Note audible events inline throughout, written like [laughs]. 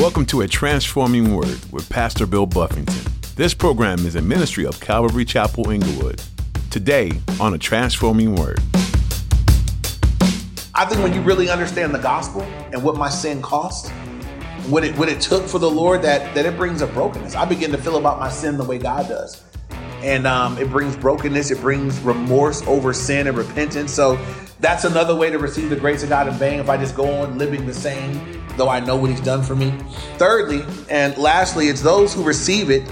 Welcome to A Transforming Word with Pastor Bill Buffington. This program is a ministry of Calvary Chapel Inglewood. Today on A Transforming Word. I think when you really understand the gospel and what my sin cost, what it what it took for the Lord, that that it brings a brokenness. I begin to feel about my sin the way God does, and um, it brings brokenness. It brings remorse over sin and repentance. So that's another way to receive the grace of God in vain. If I just go on living the same, though I know what He's done for me. Thirdly, and lastly, it's those who receive it,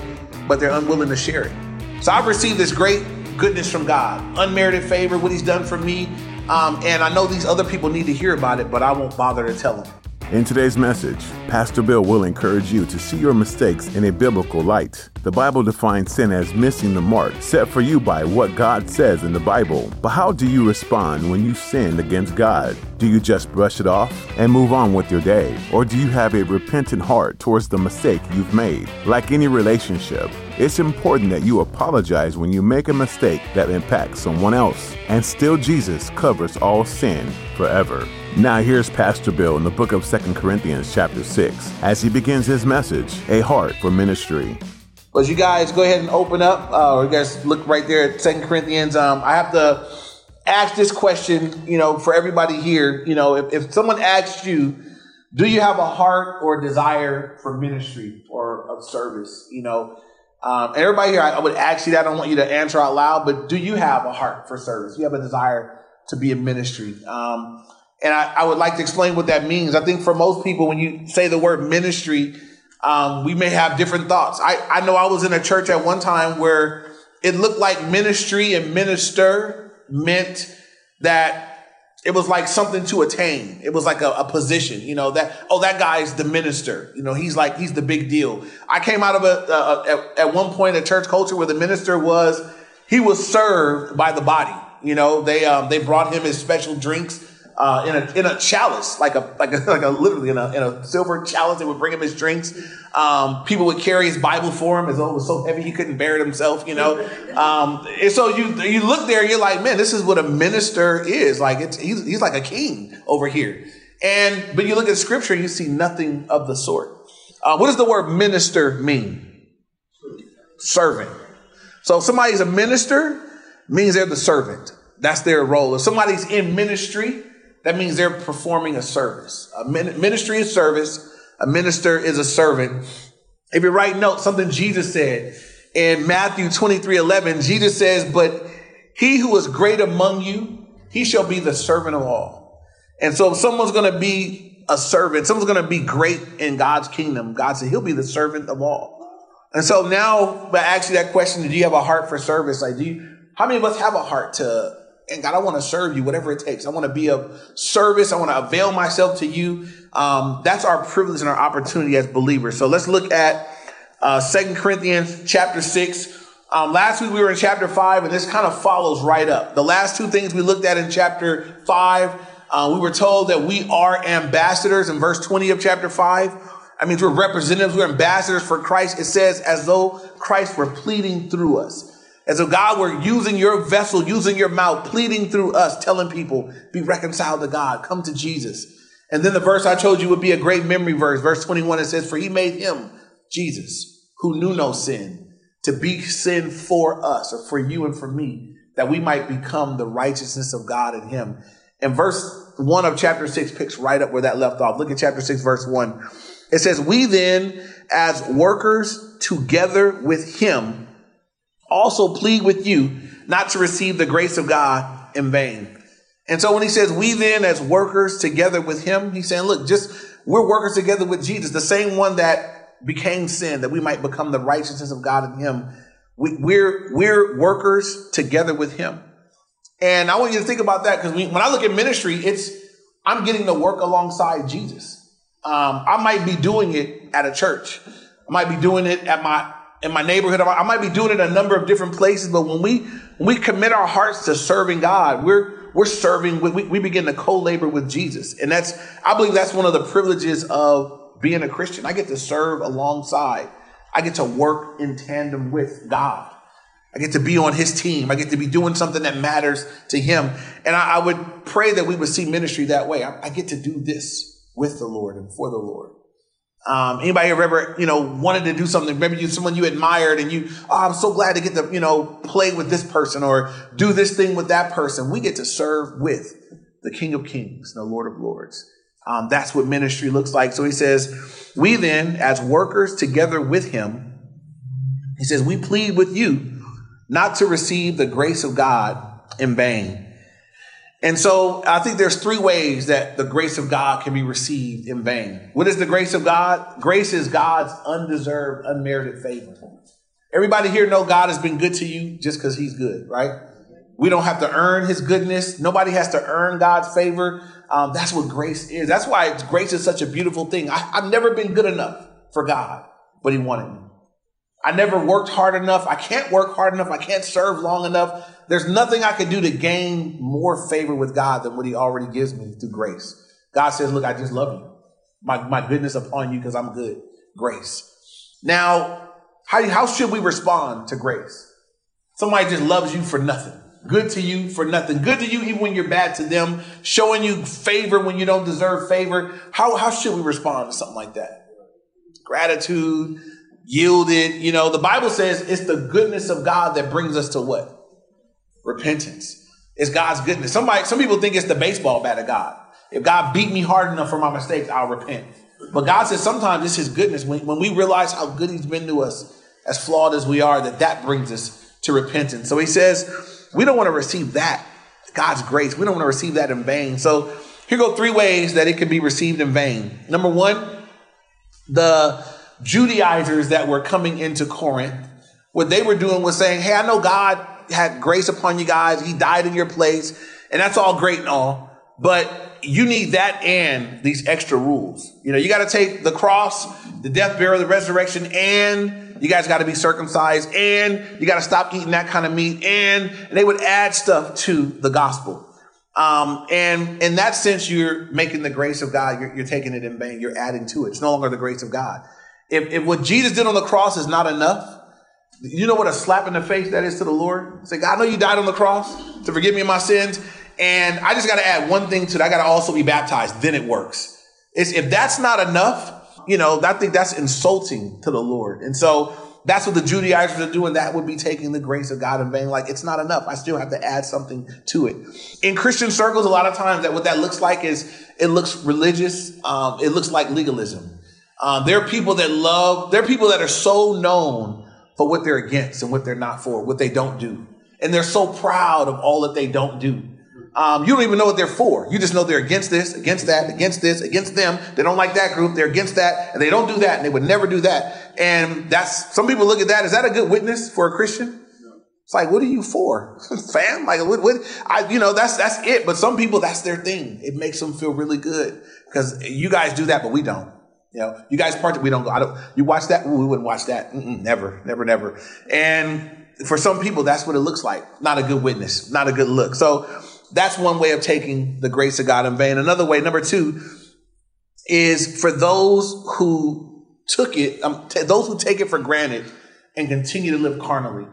but they're unwilling to share it. So I've received this great goodness from God, unmerited favor, what He's done for me. Um, and I know these other people need to hear about it, but I won't bother to tell them. In today's message, Pastor Bill will encourage you to see your mistakes in a biblical light. The Bible defines sin as missing the mark set for you by what God says in the Bible. But how do you respond when you sin against God? Do you just brush it off and move on with your day? Or do you have a repentant heart towards the mistake you've made? Like any relationship, it's important that you apologize when you make a mistake that impacts someone else. And still, Jesus covers all sin forever. Now here's Pastor Bill in the book of 2 Corinthians chapter 6 as he begins his message, A Heart for Ministry. Well, you guys go ahead and open up, uh, or you guys look right there at 2 Corinthians, um, I have to ask this question, you know, for everybody here. You know, if, if someone asks you, do you have a heart or desire for ministry or of service? You know, um, and everybody here, I, I would ask you that. I don't want you to answer out loud, but do you have a heart for service? Do you have a desire to be in ministry? Um, and I, I, would like to explain what that means. I think for most people, when you say the word ministry, um, we may have different thoughts. I, I know I was in a church at one time where it looked like ministry and minister meant that it was like something to attain. It was like a, a, position, you know, that, oh, that guy's the minister. You know, he's like, he's the big deal. I came out of a, a, a at, one point, a church culture where the minister was, he was served by the body. You know, they, um, they brought him his special drinks uh, in a in a chalice, like a like a [laughs] like a literally in a in a silver chalice. They would bring him his drinks. Um, people would carry his Bible for him as though it was so heavy he couldn't bear it himself. You know, [laughs] um, and so you you look there, you're like, man, this is what a minister is. Like it's he's he's like a king over here. And but you look at Scripture, you see nothing of the sort. Uh, what does the word minister mean? Servant. So somebody's a minister, means they're the servant. That's their role. If somebody's in ministry, that means they're performing a service. A ministry is service. A minister is a servant. If you write notes, something Jesus said in Matthew 23, 11, Jesus says, but he who is great among you, he shall be the servant of all. And so if someone's going to be a servant, someone's going to be great in God's kingdom, God said he'll be the servant of all. And so now, I ask you that question, do you have a heart for service? Like, do you, how many of us have a heart to and God, I want to serve you, whatever it takes. I want to be of service. I want to avail myself to you. Um, that's our privilege and our opportunity as believers. So let's look at uh, Corinthians chapter 6. Um, last week we were in chapter 5, and this kind of follows right up. The last two things we looked at in chapter 5, uh, we were told that we are ambassadors in verse 20 of chapter 5. I mean, we're representatives, we're ambassadors for Christ. It says, as though Christ were pleading through us. As if God were using your vessel, using your mouth, pleading through us, telling people, be reconciled to God, come to Jesus. And then the verse I told you would be a great memory verse. Verse 21, it says, For he made him, Jesus, who knew no sin, to be sin for us, or for you and for me, that we might become the righteousness of God in him. And verse 1 of chapter 6 picks right up where that left off. Look at chapter 6, verse 1. It says, We then, as workers together with him, also plead with you not to receive the grace of God in vain. And so when he says, we then as workers together with him, he's saying, look, just we're workers together with Jesus, the same one that became sin, that we might become the righteousness of God in him. We, are we're, we're workers together with him. And I want you to think about that because when I look at ministry, it's, I'm getting to work alongside Jesus. Um, I might be doing it at a church. I might be doing it at my in my neighborhood. I might be doing it a number of different places, but when we when we commit our hearts to serving God, we're we're serving. We, we begin to co-labor with Jesus, and that's I believe that's one of the privileges of being a Christian. I get to serve alongside. I get to work in tandem with God. I get to be on His team. I get to be doing something that matters to Him, and I, I would pray that we would see ministry that way. I, I get to do this with the Lord and for the Lord. Um, anybody ever, you know, wanted to do something? Maybe you someone you admired, and you, oh, I'm so glad to get to, you know, play with this person or do this thing with that person. We get to serve with the King of Kings, the Lord of Lords. Um, that's what ministry looks like. So he says, we then, as workers together with him, he says, we plead with you not to receive the grace of God in vain. And so I think there's three ways that the grace of God can be received in vain. What is the grace of God? Grace is God's undeserved, unmerited favor. Everybody here know God has been good to you just because he's good, right? We don't have to earn his goodness. Nobody has to earn God's favor. Um, that's what grace is. That's why grace is such a beautiful thing. I, I've never been good enough for God, but he wanted me. I never worked hard enough. I can't work hard enough. I can't serve long enough. There's nothing I can do to gain more favor with God than what He already gives me through grace. God says, Look, I just love you. My, my goodness upon you because I'm good. Grace. Now, how, how should we respond to grace? Somebody just loves you for nothing. Good to you for nothing. Good to you even when you're bad to them. Showing you favor when you don't deserve favor. How, how should we respond to something like that? Gratitude, yielded. You know, the Bible says it's the goodness of God that brings us to what? Repentance. It's God's goodness. Somebody, some people think it's the baseball bat of God. If God beat me hard enough for my mistakes, I'll repent. But God says sometimes it's His goodness. When, when we realize how good He's been to us, as flawed as we are, that that brings us to repentance. So He says we don't want to receive that God's grace. We don't want to receive that in vain. So here go three ways that it can be received in vain. Number one, the Judaizers that were coming into Corinth, what they were doing was saying, Hey, I know God had grace upon you guys. He died in your place. And that's all great and all. But you need that and these extra rules. You know, you got to take the cross, the death, burial, the resurrection, and you guys got to be circumcised, and you got to stop eating that kind of meat, and, and they would add stuff to the gospel. Um, and in that sense, you're making the grace of God, you're, you're taking it in vain. You're adding to it. It's no longer the grace of God. If, if what Jesus did on the cross is not enough, you know what a slap in the face that is to the Lord? Say, God, I know you died on the cross to forgive me of my sins. And I just got to add one thing to it. I got to also be baptized. Then it works. It's, if that's not enough, you know, I think that's insulting to the Lord. And so that's what the Judaizers are doing. That would be taking the grace of God in vain. Like it's not enough. I still have to add something to it. In Christian circles, a lot of times that what that looks like is it looks religious. Um, it looks like legalism. Um, there are people that love, there are people that are so known for what they're against and what they're not for, what they don't do. And they're so proud of all that they don't do. Um, you don't even know what they're for. You just know they're against this, against that, against this, against them. They don't like that group. They're against that, and they don't do that, and they would never do that. And that's some people look at that. Is that a good witness for a Christian? It's like, what are you for, [laughs] fam? Like, what, what? I, you know, that's that's it. But some people, that's their thing. It makes them feel really good because you guys do that, but we don't. You know, you guys part we don't go. I don't. You watch that? Ooh, we wouldn't watch that. Mm-mm, never, never, never. And for some people, that's what it looks like. Not a good witness. Not a good look. So that's one way of taking the grace of God in vain. Another way, number two, is for those who took it, um, t- those who take it for granted and continue to live carnally.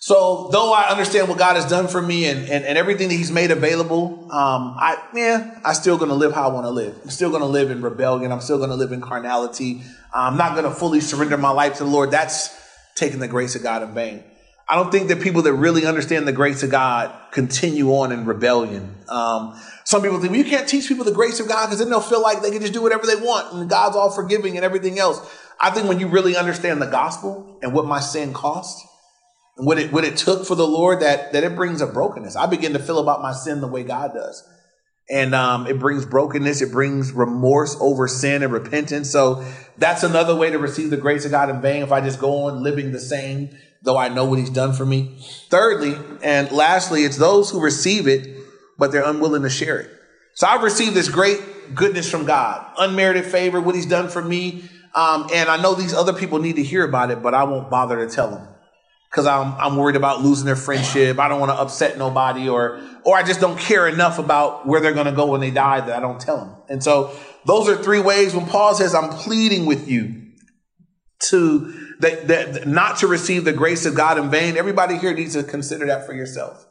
So though I understand what God has done for me and, and, and everything that he's made available, um, I, yeah, I'm still going to live how I want to live. I'm still going to live in rebellion. I'm still going to live in carnality. I'm not going to fully surrender my life to the Lord. That's taking the grace of God in vain. I don't think that people that really understand the grace of God continue on in rebellion. Um, some people think, well, you can't teach people the grace of God because then they'll feel like they can just do whatever they want and God's all forgiving and everything else. I think when you really understand the gospel and what my sin cost, what it what it took for the Lord that that it brings a brokenness. I begin to feel about my sin the way God does. And um, it brings brokenness, it brings remorse over sin and repentance. So that's another way to receive the grace of God in vain if I just go on living the same, though I know what He's done for me. Thirdly, and lastly, it's those who receive it, but they're unwilling to share it. So I've received this great goodness from God, unmerited favor, what He's done for me. Um, and I know these other people need to hear about it, but I won't bother to tell them because I'm I'm worried about losing their friendship. I don't want to upset nobody, or or I just don't care enough about where they're going to go when they die that I don't tell them. And so those are three ways. When Paul says, "I'm pleading with you to that, that not to receive the grace of God in vain," everybody here needs to consider that for yourself.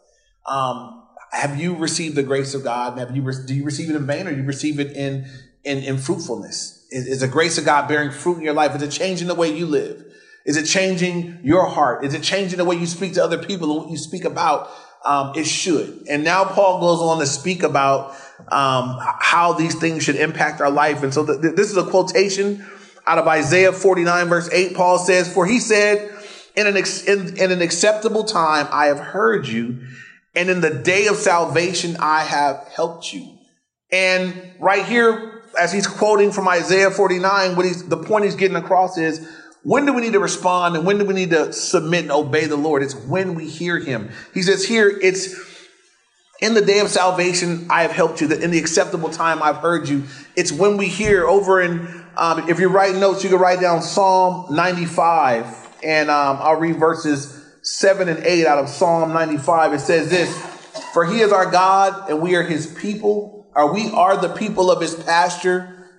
Um, have you received the grace of God? Have you do you receive it in vain, or do you receive it in in, in fruitfulness? Is, is the grace of God bearing fruit in your life? Is it changing the way you live? Is it changing your heart? Is it changing the way you speak to other people and what you speak about? Um, it should. And now Paul goes on to speak about um, how these things should impact our life. And so th- this is a quotation out of Isaiah 49 verse 8. Paul says, for he said, in an, ex- in, in an acceptable time, I have heard you. And in the day of salvation, I have helped you. And right here, as he's quoting from Isaiah 49, what he's, the point he's getting across is, when do we need to respond and when do we need to submit and obey the Lord? It's when we hear him. He says here, it's in the day of salvation, I have helped you. That in the acceptable time, I've heard you. It's when we hear over in, um, if you're writing notes, you can write down Psalm 95 and um, I'll read verses 7 and 8 out of Psalm 95. It says this, for he is our God and we are his people, or we are the people of his pasture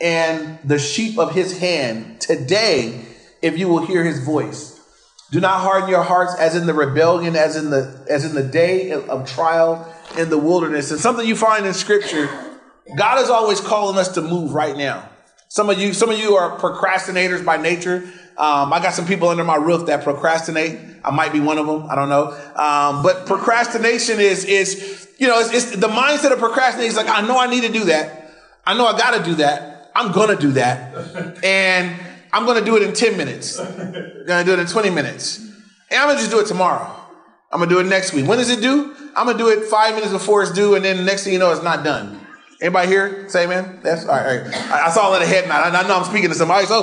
and the sheep of his hand. Today, if you will hear his voice. Do not harden your hearts as in the rebellion, as in the as in the day of trial in the wilderness. And something you find in scripture, God is always calling us to move right now. Some of you, some of you are procrastinators by nature. Um, I got some people under my roof that procrastinate. I might be one of them. I don't know. Um, but procrastination is is you know it's, it's the mindset of procrastination is like I know I need to do that. I know I got to do that. I'm gonna do that, and I'm going to do it in 10 minutes. I'm going to do it in 20 minutes. And I'm going to just do it tomorrow. I'm going to do it next week. When does it due? I'm going to do it five minutes before it's due, and then the next thing you know, it's not done. Anybody here? Say amen? That's all right. All right. I, saw it in the head. I, I know I'm speaking to somebody. So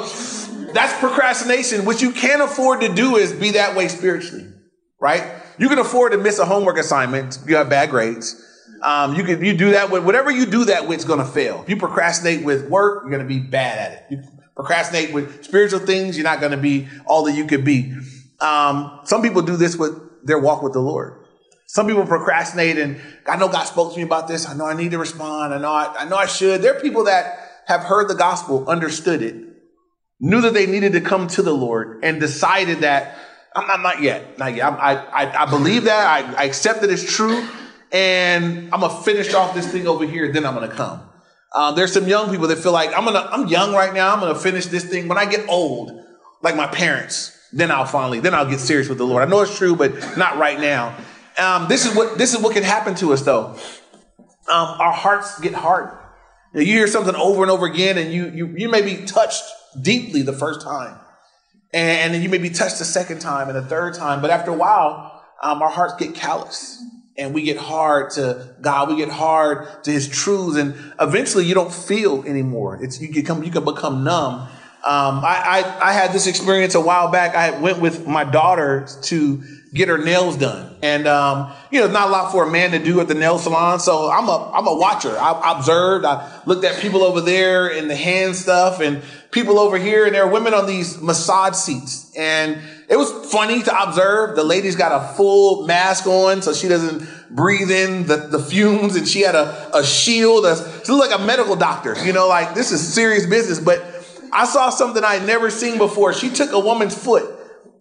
that's procrastination. What you can't afford to do is be that way spiritually, right? You can afford to miss a homework assignment. You have bad grades. Um, you can you do that with whatever you do that with is going to fail. If you procrastinate with work, you're going to be bad at it. You procrastinate with spiritual things, you're not going to be all that you could be. Um, some people do this with their walk with the Lord. Some people procrastinate and I know God spoke to me about this. I know I need to respond. I know I, I know I should. There are people that have heard the gospel, understood it, knew that they needed to come to the Lord and decided that I'm not, not yet, not yet. I, I, I believe that. I, I accept that it's true and I'm to finish off this thing over here. Then I'm to come. Uh, there's some young people that feel like I'm gonna, I'm young right now. I'm gonna finish this thing. When I get old, like my parents, then I'll finally, then I'll get serious with the Lord. I know it's true, but not right now. Um, this is what this is what can happen to us though. Um, our hearts get hard. You, you hear something over and over again, and you you you may be touched deeply the first time, and, then you may be touched the second time and the third time. But after a while, um, our hearts get callous and we get hard to God, we get hard to His truths, and eventually you don't feel anymore. It's you can you can become numb. Um, I, I, I had this experience a while back. I went with my daughter to get her nails done, and um, you know, not a lot for a man to do at the nail salon. So I'm a I'm a watcher. I observed. I looked at people over there and the hand stuff, and people over here, and there are women on these massage seats, and it was funny to observe. The lady's got a full mask on so she doesn't breathe in the, the fumes and she had a, a shield. A, she looked like a medical doctor, you know, like this is serious business. But I saw something I'd never seen before. She took a woman's foot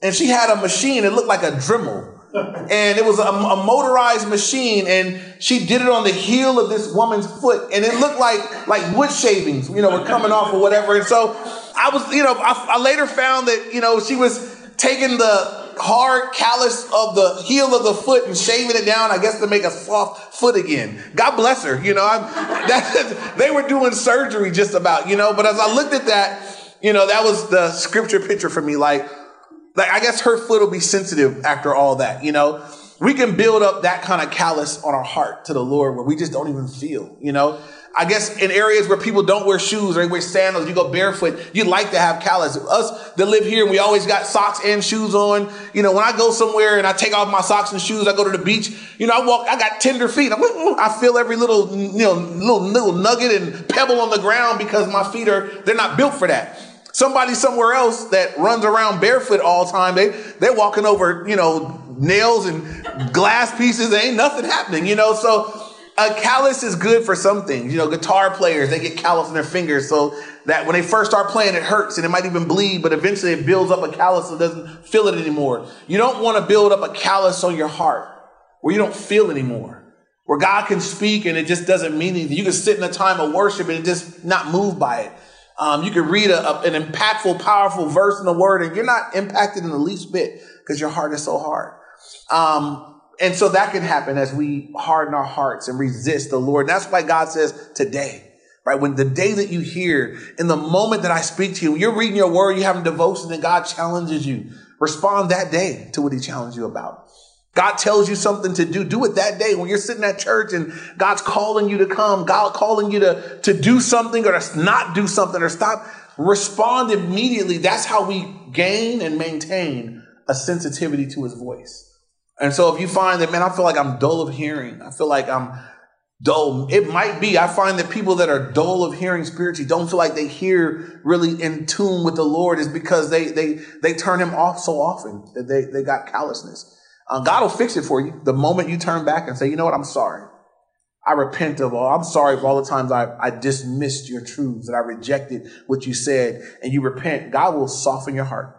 and she had a machine. It looked like a Dremel. And it was a, a motorized machine, and she did it on the heel of this woman's foot, and it looked like like wood shavings, you know, were coming off or whatever. And so I was, you know, I, I later found that you know she was taking the hard callus of the heel of the foot and shaving it down, I guess to make a soft foot again. God bless her. You know, I'm, [laughs] that, they were doing surgery just about, you know, but as I looked at that, you know, that was the scripture picture for me. Like, like I guess her foot will be sensitive after all that, you know. We can build up that kind of callus on our heart to the Lord where we just don't even feel, you know. I guess in areas where people don't wear shoes or they wear sandals, you go barefoot, you like to have callus. Us that live here, we always got socks and shoes on. You know, when I go somewhere and I take off my socks and shoes, I go to the beach, you know, I walk, I got tender feet. I'm, mm, I feel every little, you know, little, little nugget and pebble on the ground because my feet are, they're not built for that. Somebody somewhere else that runs around barefoot all the time, they, they're walking over, you know, nails and glass pieces. There ain't nothing happening, you know, so a callus is good for some things. You know, guitar players, they get callus in their fingers so that when they first start playing, it hurts and it might even bleed, but eventually it builds up a callus so doesn't feel it anymore. You don't want to build up a callus on your heart where you don't feel anymore, where God can speak and it just doesn't mean anything. You can sit in a time of worship and just not moved by it. Um, you can read a, a, an impactful, powerful verse in the word and you're not impacted in the least bit because your heart is so hard. Um, and so that can happen as we harden our hearts and resist the Lord. That's why God says today, right? When the day that you hear, in the moment that I speak to you, you're reading your word, you're having devotion and God challenges you. Respond that day to what he challenged you about. God tells you something to do, do it that day when you're sitting at church and God's calling you to come, God calling you to, to do something or to not do something or stop. Respond immediately. That's how we gain and maintain a sensitivity to his voice. And so if you find that, man, I feel like I'm dull of hearing, I feel like I'm dull. It might be. I find that people that are dull of hearing spiritually don't feel like they hear really in tune with the Lord is because they they they turn him off so often that they, they got callousness. Uh, God will fix it for you the moment you turn back and say, you know what, I'm sorry. I repent of all. I'm sorry for all the times I, I dismissed your truths and I rejected what you said and you repent. God will soften your heart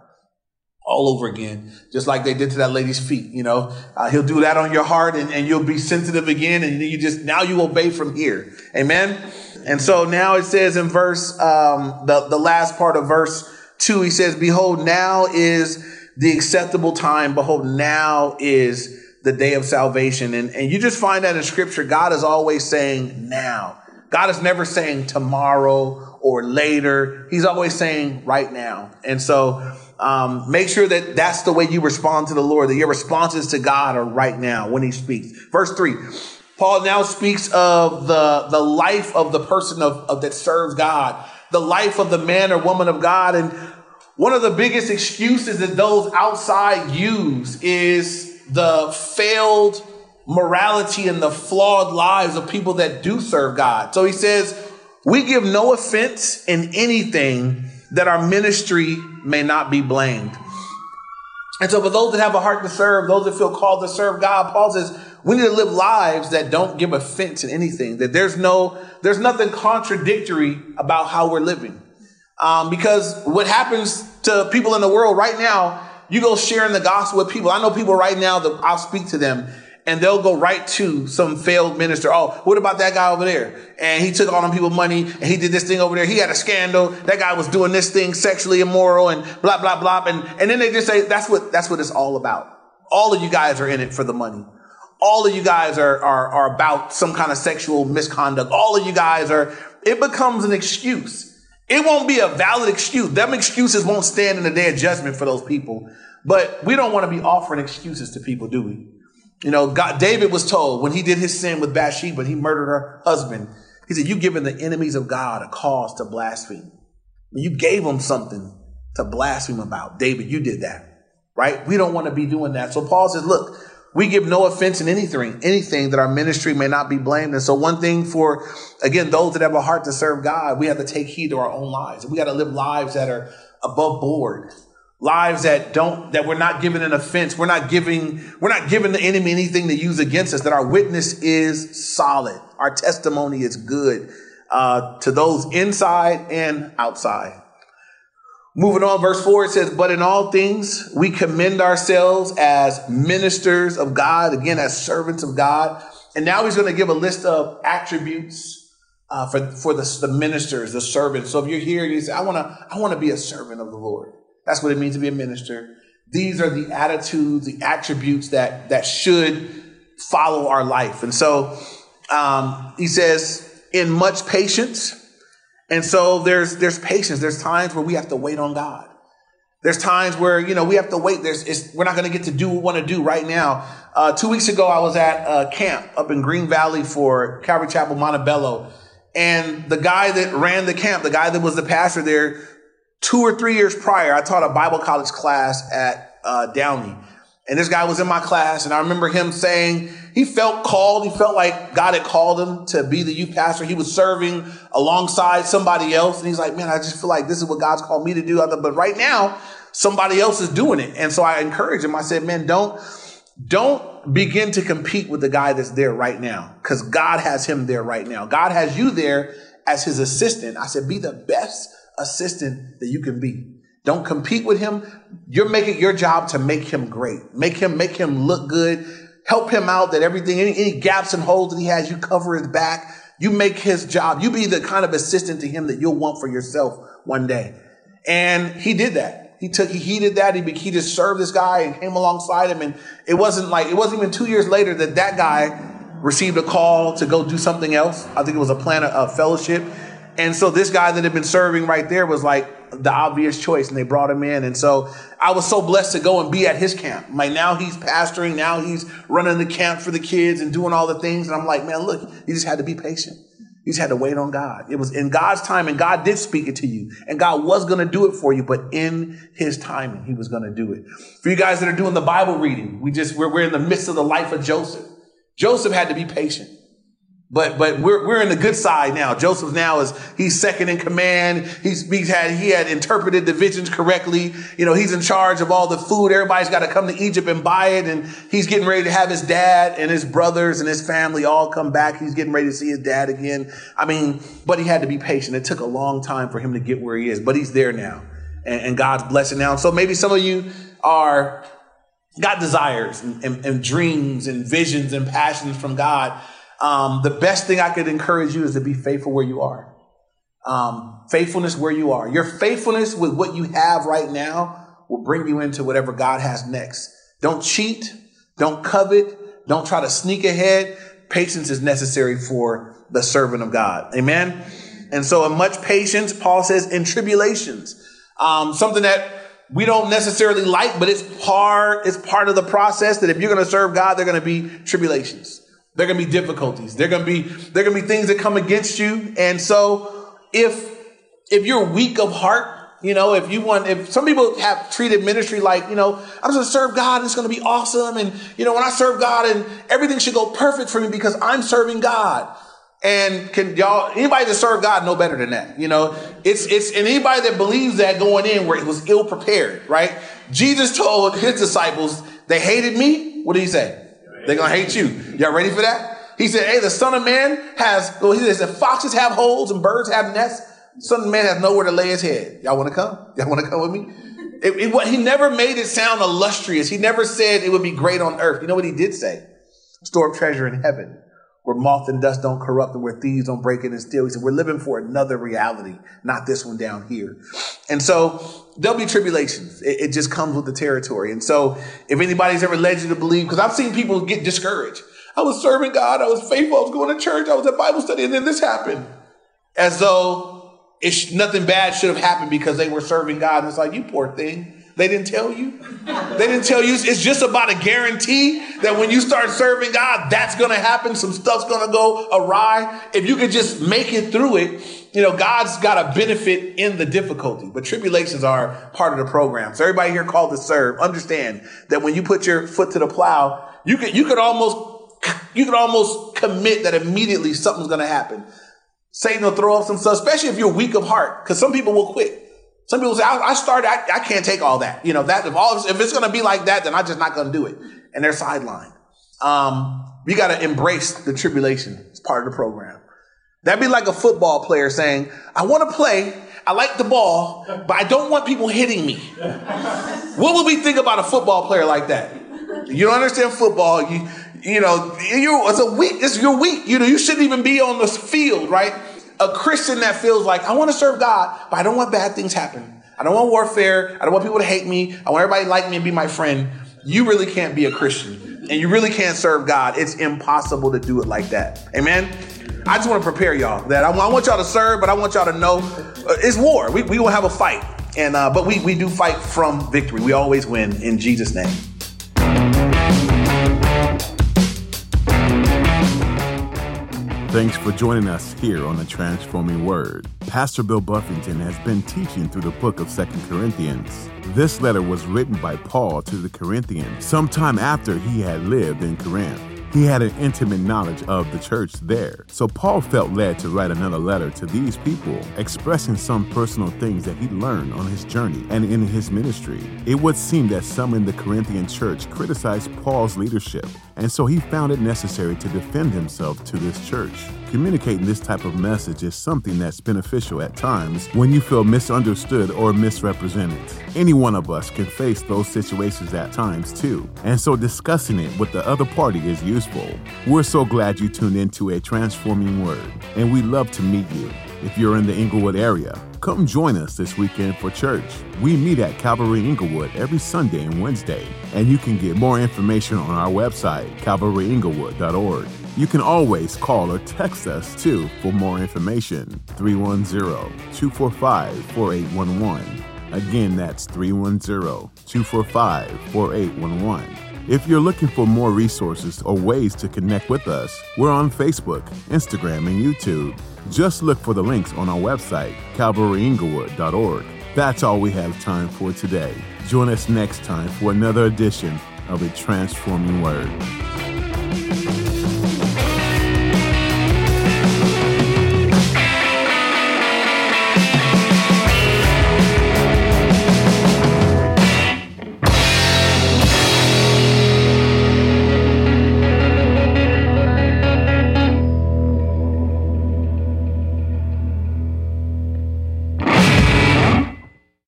all over again, just like they did to that lady's feet. You know, uh, he'll do that on your heart and, and you'll be sensitive again. And you just, now you obey from here. Amen. And so now it says in verse, um, the, the last part of verse two, he says, behold, now is the acceptable time. Behold, now is the day of salvation. And, and you just find that in scripture, God is always saying now. God is never saying tomorrow or later. He's always saying right now. And so, um, make sure that that's the way you respond to the Lord, that your responses to God are right now when he speaks. Verse three, Paul now speaks of the, the life of the person of, of that serves God, the life of the man or woman of God. And one of the biggest excuses that those outside use is the failed morality and the flawed lives of people that do serve God. So he says, we give no offense in anything that our ministry may not be blamed. And so for those that have a heart to serve, those that feel called to serve God, Paul says, we need to live lives that don't give offense in anything, that there's no, there's nothing contradictory about how we're living. Um, because what happens to people in the world right now, you go sharing the gospel with people. I know people right now that I'll speak to them and they'll go right to some failed minister. Oh, what about that guy over there? And he took all them people money and he did this thing over there. He had a scandal. That guy was doing this thing sexually immoral and blah, blah, blah. And, and then they just say, that's what, that's what it's all about. All of you guys are in it for the money. All of you guys are, are, are about some kind of sexual misconduct. All of you guys are, it becomes an excuse. It won't be a valid excuse. Them excuses won't stand in the day of judgment for those people. But we don't want to be offering excuses to people, do we? You know, God, David was told when he did his sin with Bathsheba, he murdered her husband. He said, You've given the enemies of God a cause to blaspheme. You gave them something to blaspheme about. David, you did that, right? We don't want to be doing that. So Paul says, Look, we give no offense in anything, anything that our ministry may not be blamed. And so one thing for, again, those that have a heart to serve God, we have to take heed to our own lives. We got to live lives that are above board, lives that don't, that we're not giving an offense. We're not giving, we're not giving the enemy anything to use against us, that our witness is solid. Our testimony is good, uh, to those inside and outside. Moving on, verse 4, it says, But in all things we commend ourselves as ministers of God, again, as servants of God. And now he's going to give a list of attributes uh, for, for the, the ministers, the servants. So if you're here, you say, I want to I want to be a servant of the Lord. That's what it means to be a minister. These are the attitudes, the attributes that, that should follow our life. And so um, he says, in much patience, and so there's there's patience. There's times where we have to wait on God. There's times where you know we have to wait. There's we're not going to get to do what we want to do right now. Uh, two weeks ago, I was at a camp up in Green Valley for Calvary Chapel Montebello, and the guy that ran the camp, the guy that was the pastor there, two or three years prior, I taught a Bible college class at uh, Downey, and this guy was in my class, and I remember him saying he felt called. He felt like God had called him to be the youth pastor. He was serving alongside somebody else. And he's like, man, I just feel like this is what God's called me to do. But right now, somebody else is doing it. And so I encouraged him. I said, man, don't, don't begin to compete with the guy that's there right now because God has him there right now. God has you there as his assistant. I said, be the best assistant that you can be. Don't compete with him. You're making your job to make him great. Make him, make him look good. Help him out that everything, any, any gaps and holes that he has, you cover his back. You make his job. You be the kind of assistant to him that you'll want for yourself one day. And he did that. He took, he heeded that. He, he just served this guy and came alongside him. And it wasn't like, it wasn't even two years later that that guy received a call to go do something else. I think it was a plan of fellowship. And so this guy that had been serving right there was like the obvious choice and they brought him in. And so I was so blessed to go and be at his camp. Like now he's pastoring. Now he's running the camp for the kids and doing all the things. And I'm like, man, look, you just had to be patient. You just had to wait on God. It was in God's time and God did speak it to you and God was going to do it for you, but in his timing, he was going to do it. For you guys that are doing the Bible reading, we just, we're, we're in the midst of the life of Joseph. Joseph had to be patient. But but we're we're in the good side now. Joseph now is he's second in command. He's he's had he had interpreted the visions correctly. You know, he's in charge of all the food. Everybody's got to come to Egypt and buy it. And he's getting ready to have his dad and his brothers and his family all come back. He's getting ready to see his dad again. I mean, but he had to be patient. It took a long time for him to get where he is, but he's there now. And, and God's blessing now. So maybe some of you are got desires and, and, and dreams and visions and passions from God um, the best thing I could encourage you is to be faithful where you are. Um, faithfulness where you are. Your faithfulness with what you have right now will bring you into whatever God has next. Don't cheat. Don't covet. Don't try to sneak ahead. Patience is necessary for the servant of God. Amen. And so, in much patience, Paul says, in tribulations, um, something that we don't necessarily like, but it's part, it's part of the process that if you're going to serve God, there are going to be tribulations. There are to be difficulties. There are to be there are to be things that come against you. And so if if you're weak of heart, you know, if you want, if some people have treated ministry like, you know, I'm just going to serve God and it's going to be awesome. And, you know, when I serve God and everything should go perfect for me because I'm serving God. And can y'all, anybody that serve God know better than that? You know, it's, it's, and anybody that believes that going in where it was ill prepared, right? Jesus told his disciples, they hated me. What did he say? They're going to hate you. Y'all ready for that? He said, Hey, the Son of Man has, well, he says, foxes have holes and birds have nests. Son of Man has nowhere to lay his head. Y'all want to come? Y'all want to come with me? It, it, he never made it sound illustrious. He never said it would be great on earth. You know what he did say? Store up treasure in heaven where moth and dust don't corrupt and where thieves don't break in and steal. He said, we're living for another reality, not this one down here. And so there'll be tribulations. It, it, just comes with the territory. And so if anybody's ever led you to believe, because I've seen people get discouraged. I was serving God. I was faithful. I was going to church. I was at Bible study. And then this happened as though it's nothing bad should have happened because they were serving God. And it's like, you poor thing. They didn't tell you. They didn't tell you. It's just about a guarantee that when you start serving God, that's going to happen. Some stuff's going to go awry. If you could just make it through it, you know, God's got a benefit in the difficulty, but tribulations are part of the program. So everybody here called to serve, understand that when you put your foot to the plow, you could, you could almost, you could almost commit that immediately something's going to happen. Satan will throw up some stuff, especially if you're weak of heart, because some people will quit. Some people say, I, I started, I, I, can't take all that. You know, that if all, if it's to be like that, then I'm just not to do it. And they're sidelined. Um, you got to embrace the tribulation. It's part of the program. That'd be like a football player saying, I want to play. I like the ball, but I don't want people hitting me. [laughs] what would we think about a football player like that? You don't understand football. You, you know, you it's a weak, it's your weak. You know, you shouldn't even be on the field, right? A Christian that feels like, I want to serve God, but I don't want bad things happen. I don't want warfare. I don't want people to hate me. I want everybody to like me and be my friend. You really can't be a Christian and you really can't serve God. It's impossible to do it like that. Amen. I just want to prepare y'all that I, want y'all to serve, but I want y'all to know uh, it's war. We, we will have a fight. And, uh, but we, we do fight from victory. We always win in Jesus' name. Thanks for joining us here on the Transforming Word. Pastor Bill Buffington has been teaching through the book of Second Corinthians. This letter was written by Paul to the Corinthians sometime after he had lived in Corinth. He had an intimate knowledge of the church there, so Paul felt led to write another letter to these people, expressing some personal things that he learned on his journey and in his ministry. It would seem that some in the Corinthian church criticized Paul's leadership and so he found it necessary to defend himself to this church. Communicating this type of message is something that's beneficial at times when you feel misunderstood or misrepresented. Any one of us can face those situations at times too, and so discussing it with the other party is useful. We're so glad you tuned into a transforming word, and we'd love to meet you. If you're in the Inglewood area, come join us this weekend for church. We meet at Calvary Inglewood every Sunday and Wednesday, and you can get more information on our website, calvaryinglewood.org. You can always call or text us too for more information. 310 245 4811. Again, that's 310 245 4811. If you're looking for more resources or ways to connect with us, we're on Facebook, Instagram, and YouTube. Just look for the links on our website, calvaryinglewood.org. That's all we have time for today. Join us next time for another edition of A Transforming Word.